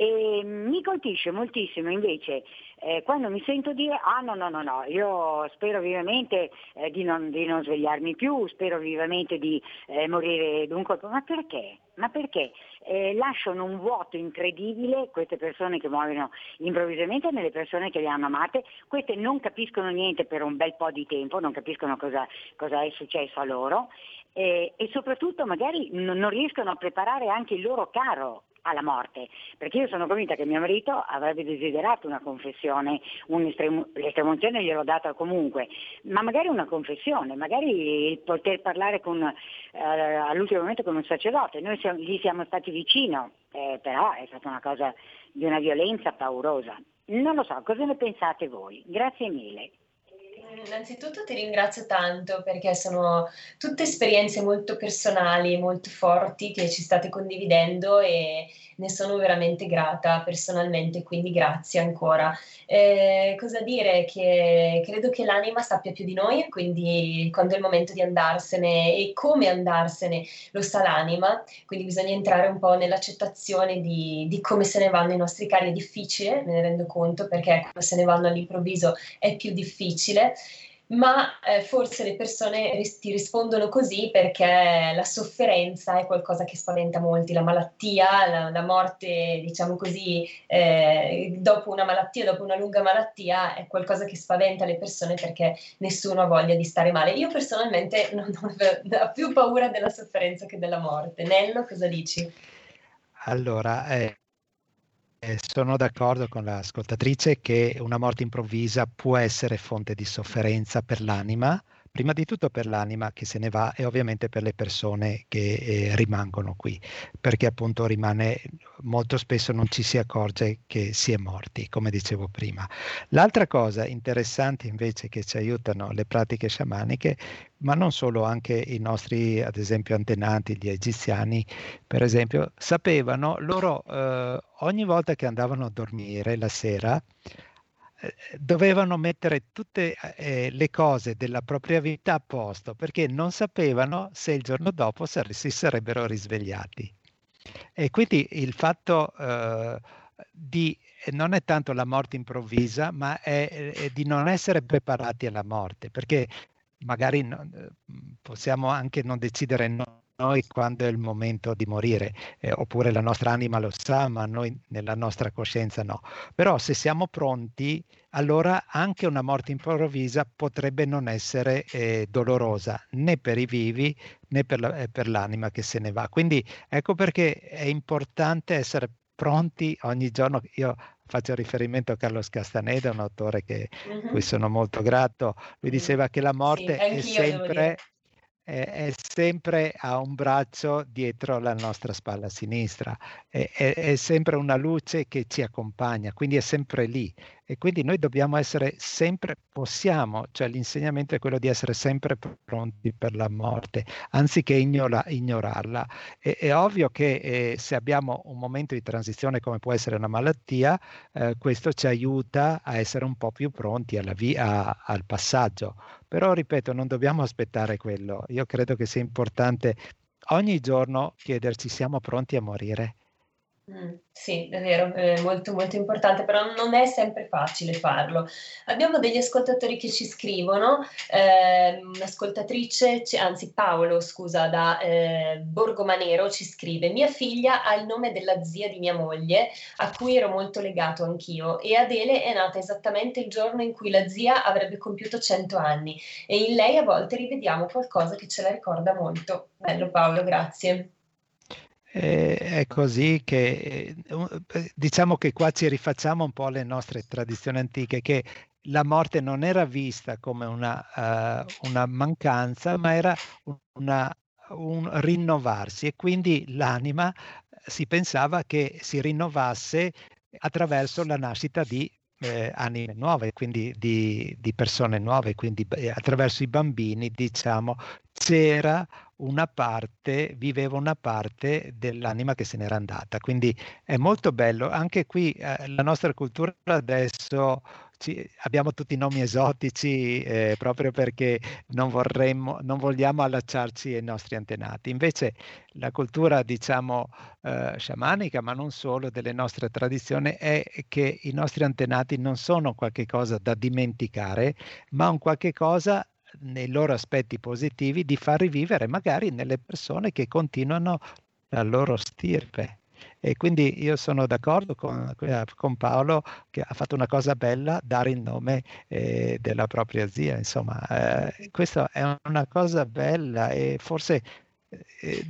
E mi colpisce moltissimo invece eh, quando mi sento dire ah no no no no, io spero vivamente eh, di, non, di, non, svegliarmi più, spero vivamente di eh, morire d'un colpo, ma perché? Ma perché? Eh, lasciano un vuoto incredibile queste persone che muoiono improvvisamente nelle persone che le hanno amate, queste non capiscono niente per un bel po' di tempo, non capiscono cosa, cosa è successo a loro eh, e soprattutto magari non, non riescono a preparare anche il loro caro alla morte, perché io sono convinta che mio marito avrebbe desiderato una confessione, l'estremunzione gliel'ho data comunque, ma magari una confessione, magari poter parlare con, eh, all'ultimo momento con un sacerdote, noi siamo, gli siamo stati vicino, eh, però è stata una cosa di una violenza paurosa. Non lo so, cosa ne pensate voi? Grazie mille. Innanzitutto ti ringrazio tanto perché sono tutte esperienze molto personali, molto forti che ci state condividendo e ne sono veramente grata personalmente, quindi grazie ancora. Eh, cosa dire? Che credo che l'anima sappia più di noi, quindi quando è il momento di andarsene e come andarsene lo sa l'anima, quindi bisogna entrare un po' nell'accettazione di, di come se ne vanno i nostri cari, è difficile, me ne rendo conto, perché se ne vanno all'improvviso è più difficile ma eh, forse le persone ris- ti rispondono così perché la sofferenza è qualcosa che spaventa molti, la malattia, la, la morte, diciamo così, eh, dopo una malattia, dopo una lunga malattia, è qualcosa che spaventa le persone perché nessuno ha voglia di stare male. Io personalmente non, non ho più paura della sofferenza che della morte. Nello, cosa dici? Allora, eh, sono d'accordo con l'ascoltatrice che una morte improvvisa può essere fonte di sofferenza per l'anima, prima di tutto per l'anima che se ne va e ovviamente per le persone che eh, rimangono qui, perché appunto rimane molto spesso non ci si accorge che si è morti, come dicevo prima. L'altra cosa interessante invece che ci aiutano le pratiche sciamaniche, ma non solo, anche i nostri, ad esempio, antenati, gli egiziani, per esempio, sapevano, loro eh, ogni volta che andavano a dormire la sera, dovevano mettere tutte eh, le cose della propria vita a posto perché non sapevano se il giorno dopo si sarebbero risvegliati. E quindi il fatto eh, di non è tanto la morte improvvisa, ma è, è, di non essere preparati alla morte, perché magari no, possiamo anche non decidere no, noi quando è il momento di morire, eh, oppure la nostra anima lo sa, ma noi nella nostra coscienza no. Però se siamo pronti, allora anche una morte improvvisa potrebbe non essere eh, dolorosa né per i vivi né per, la, eh, per l'anima che se ne va. Quindi ecco perché è importante essere pronti ogni giorno. Io faccio riferimento a Carlos Castaneda, un autore che, uh-huh. cui sono molto grato. Lui diceva che la morte sì, è sempre è, sempre a un braccio dietro la nostra spalla sinistra, è, è, è, sempre una luce che ci accompagna, quindi è sempre lì. E quindi noi dobbiamo essere sempre, possiamo, cioè l'insegnamento è quello di essere sempre pronti per la morte, anziché ignora, ignorarla. E, è ovvio che eh, se abbiamo un momento di transizione come può essere una malattia, eh, questo ci aiuta a essere un po' più pronti via, al passaggio. Però, ripeto, non dobbiamo aspettare quello. Io credo che sia importante ogni giorno chiederci siamo pronti a morire. Mm, sì, è vero, è molto molto importante, però non è sempre facile farlo. Abbiamo degli ascoltatori che ci scrivono, eh, un'ascoltatrice, anzi Paolo, scusa, da eh, Borgomanero ci scrive, mia figlia ha il nome della zia di mia moglie, a cui ero molto legato anch'io, e Adele è nata esattamente il giorno in cui la zia avrebbe compiuto 100 anni, e in lei a volte rivediamo qualcosa che ce la ricorda molto. Bello Paolo, grazie. Eh, è così che eh, diciamo che qua ci rifacciamo un po' alle nostre tradizioni antiche che la morte non era vista come una, uh, una mancanza, ma era una, un rinnovarsi. E quindi l'anima si pensava che si rinnovasse attraverso la nascita di eh, anime nuove, quindi di, di persone nuove, quindi eh, attraverso i bambini, diciamo, c'era una parte, viveva una parte dell'anima che se n'era andata. Quindi è molto bello. Anche qui eh, la nostra cultura adesso ci, abbiamo tutti i nomi esotici eh, proprio perché non, vorremmo, non vogliamo allacciarci ai nostri antenati. Invece la cultura, diciamo, eh, sciamanica, ma non solo, delle nostre tradizioni è che i nostri antenati non sono qualcosa da dimenticare, ma un qualche cosa nei loro aspetti positivi di far rivivere magari nelle persone che continuano la loro stirpe. E quindi io sono d'accordo con, eh, con Paolo che ha fatto una cosa bella, dare il nome eh, della propria zia. Insomma, eh, questa è una cosa bella e forse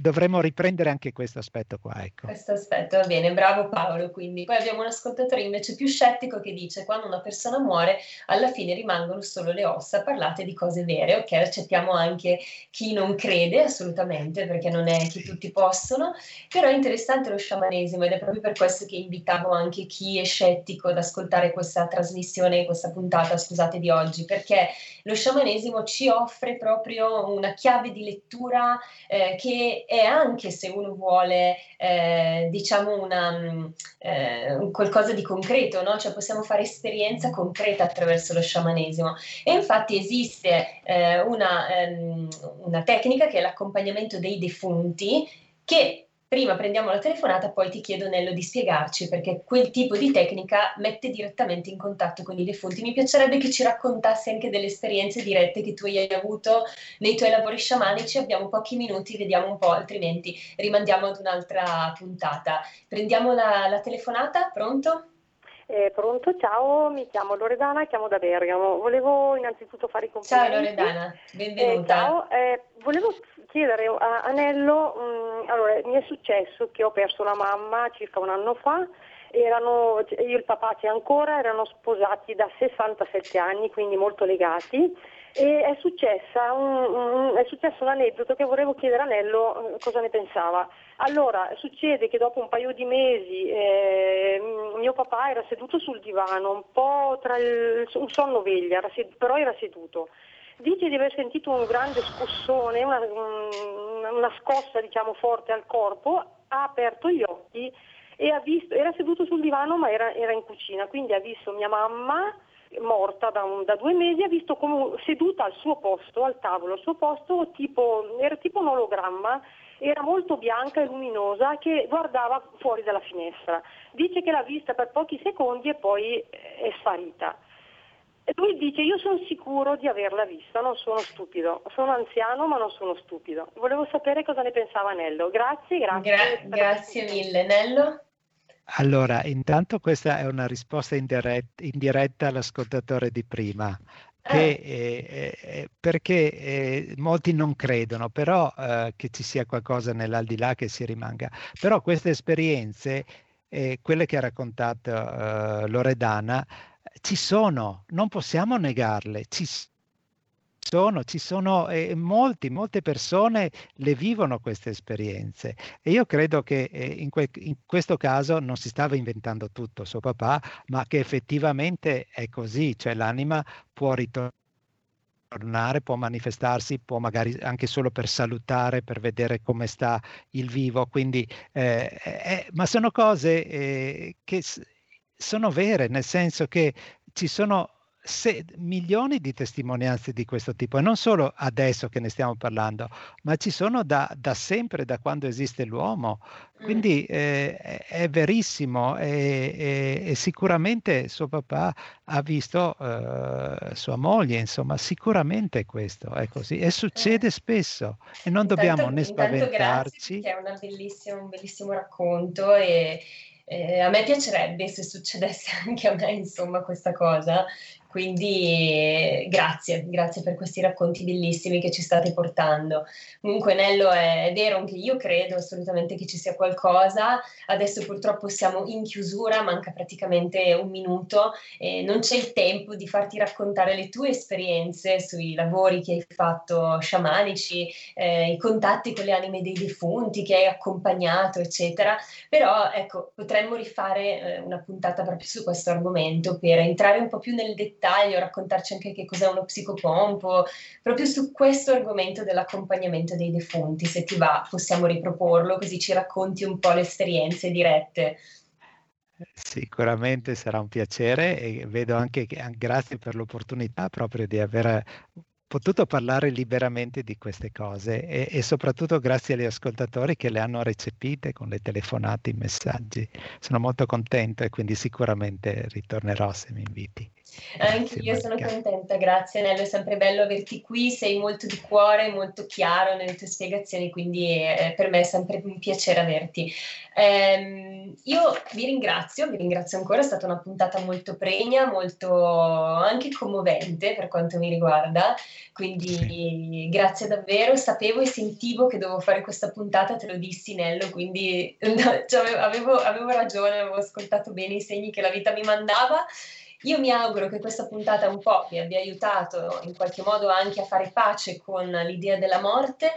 dovremmo riprendere anche questo aspetto qua. Ecco. Questo aspetto, va bene, bravo Paolo. Quindi poi abbiamo un ascoltatore invece più scettico che dice quando una persona muore alla fine rimangono solo le ossa, parlate di cose vere, ok? Accettiamo anche chi non crede assolutamente perché non è che tutti possono, però è interessante lo sciamanesimo ed è proprio per questo che invitavo anche chi è scettico ad ascoltare questa trasmissione, questa puntata, scusate, di oggi, perché lo sciamanesimo ci offre proprio una chiave di lettura. Eh, che è anche se uno vuole eh, diciamo una, mm, eh, qualcosa di concreto, no? cioè possiamo fare esperienza concreta attraverso lo sciamanesimo e infatti esiste eh, una, ehm, una tecnica che è l'accompagnamento dei defunti che prima prendiamo la telefonata, poi ti chiedo Nello di spiegarci perché quel tipo di tecnica mette direttamente in contatto con i defunti. Mi piacerebbe che ci raccontassi anche delle esperienze dirette che tu hai avuto nei tuoi lavori sciamanici. Abbiamo pochi minuti, vediamo un po', altrimenti rimandiamo ad un'altra puntata. Prendiamo la, la telefonata, pronto? Eh, pronto, ciao, mi chiamo Loredana, chiamo da Bergamo. Volevo innanzitutto fare i complimenti. Ciao Loredana, benvenuta. Eh, ciao, eh, volevo chiedere a Anello, mh, mm, allora mi è successo che ho perso la mamma circa un anno fa, erano, io e il papà c'è ancora, erano sposati da 67 anni, quindi molto legati e è, un, un, è, successo un aneddoto che volevo chiedere a Nello eh, cosa ne pensava. Allora, succede che dopo un paio di mesi eh, mio papà era seduto sul divano, un po' tra il, un sonno veglia, era sed, però era seduto. Dice di aver sentito un grande scossone, una, una scossa diciamo forte al corpo, ha aperto gli occhi e ha visto, era seduto sul divano ma era, era in cucina, quindi ha visto mia mamma morta da, un, da, due mesi, ha visto come seduta al suo posto, al tavolo, al suo posto, tipo, era tipo un ologramma, era molto bianca e luminosa che guardava fuori dalla finestra. Dice che l'ha vista per pochi secondi e poi è sparita. lui dice io sono sicuro di averla vista, non sono stupido, sono anziano ma non sono stupido. Volevo sapere cosa ne pensava Nello. Grazie, grazie. Gra- grazie mille Nello. Allora, intanto questa è una risposta indiretta, indiretta all'ascoltatore di prima. Che, eh, eh, perché eh, molti non credono però eh, che ci sia qualcosa nell'aldilà che si rimanga. Però queste esperienze, eh, quelle che ha raccontato eh, Loredana, ci sono, non possiamo negarle, ci sono, ci sono eh, molti, molte persone le vivono queste esperienze. E io credo che eh, in, que- in, questo caso non si stava inventando tutto suo papà, ma che effettivamente è così, cioè l'anima può ritornare può manifestarsi, può magari anche solo per salutare, per vedere come sta il vivo, quindi, eh, eh, ma sono cose eh, che s- sono vere, nel senso che ci sono se, milioni di testimonianze di questo tipo, e non solo adesso che ne stiamo parlando, ma ci sono da, da sempre, da quando esiste l'uomo. Quindi eh, è verissimo e, e, e, sicuramente suo papà ha visto eh, sua moglie, insomma, sicuramente questo è così e succede spesso e non Intanto, dobbiamo né spaventarci. è bellissima, un bellissimo racconto e eh, a me piacerebbe se succedesse anche a me, insomma, questa cosa. Quindi grazie, grazie per questi racconti bellissimi che ci state portando. Comunque Nello è, vero, anche io credo assolutamente che ci sia qualcosa. Adesso purtroppo siamo in chiusura, manca praticamente un minuto e non c'è il tempo di farti raccontare le tue esperienze sui lavori che hai fatto sciamanici, eh, i contatti con le anime dei defunti che hai accompagnato, eccetera. Però ecco, potremmo rifare eh, una puntata proprio su questo argomento per entrare un po' più nel dettaglio dettaglio, raccontarci anche che cos'è uno psicopompo, proprio su questo argomento dell'accompagnamento dei defunti. Se ti va, possiamo riproporlo così ci racconti un po' le esperienze dirette. Sicuramente sarà un piacere e vedo anche che grazie per l'opportunità proprio di aver potuto parlare liberamente di queste cose e, e, soprattutto grazie agli ascoltatori che le hanno recepite con le telefonate, i messaggi. Sono molto contento e quindi sicuramente ritornerò se mi inviti. Anche io sono contenta, grazie Nello, è sempre bello averti qui, sei molto di cuore, molto chiaro nelle tue spiegazioni, quindi eh, per me è sempre un piacere averti. Eh, io vi ringrazio, vi ringrazio ancora, è stata una puntata molto pregna, molto anche commovente per quanto mi riguarda, quindi sì. grazie davvero, sapevo e sentivo che dovevo fare questa puntata, te lo dissi Nello, quindi cioè, avevo, avevo ragione, avevo ascoltato bene i segni che la vita mi mandava. Io mi auguro che questa puntata un po' vi abbia aiutato in qualche modo anche a fare pace con l'idea della morte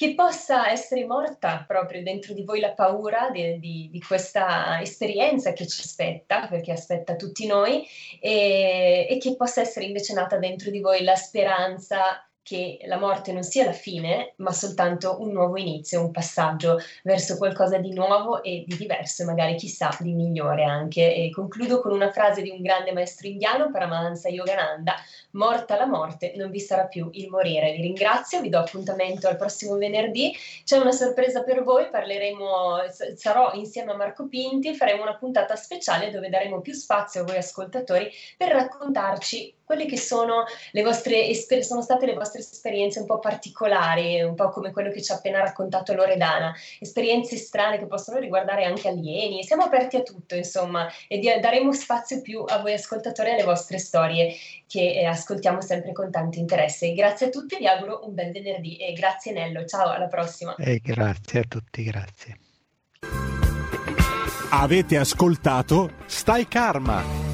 che possa essere morta proprio dentro di voi la paura di, di, di, questa esperienza che ci aspetta, perché aspetta tutti noi, e, e che possa essere invece nata dentro di voi la speranza che la morte non sia la fine, ma soltanto un nuovo inizio, un passaggio verso qualcosa di nuovo e di diverso, magari chissà di migliore anche. E concludo con una frase di un grande maestro indiano, Paramahansa Yogananda, morta la morte non vi sarà più il morire. Vi ringrazio, vi do appuntamento al prossimo venerdì, c'è una sorpresa per voi, parleremo, sarò insieme a Marco Pinti, faremo una puntata speciale dove daremo più spazio a voi ascoltatori per raccontarci quelle che sono, le vostre, esper- sono state le vostre esperienze un po' particolari, un po' come quello che ci ha appena raccontato Loredana, esperienze strane che possono riguardare anche alieni. Siamo aperti a tutto, insomma, e di- daremo spazio più a voi ascoltatori e alle vostre storie che eh, ascoltiamo sempre con tanto interesse. Grazie a tutti, vi auguro un bel venerdì e grazie Nello, ciao, alla prossima. E grazie a tutti, grazie. Avete ascoltato Stai Karma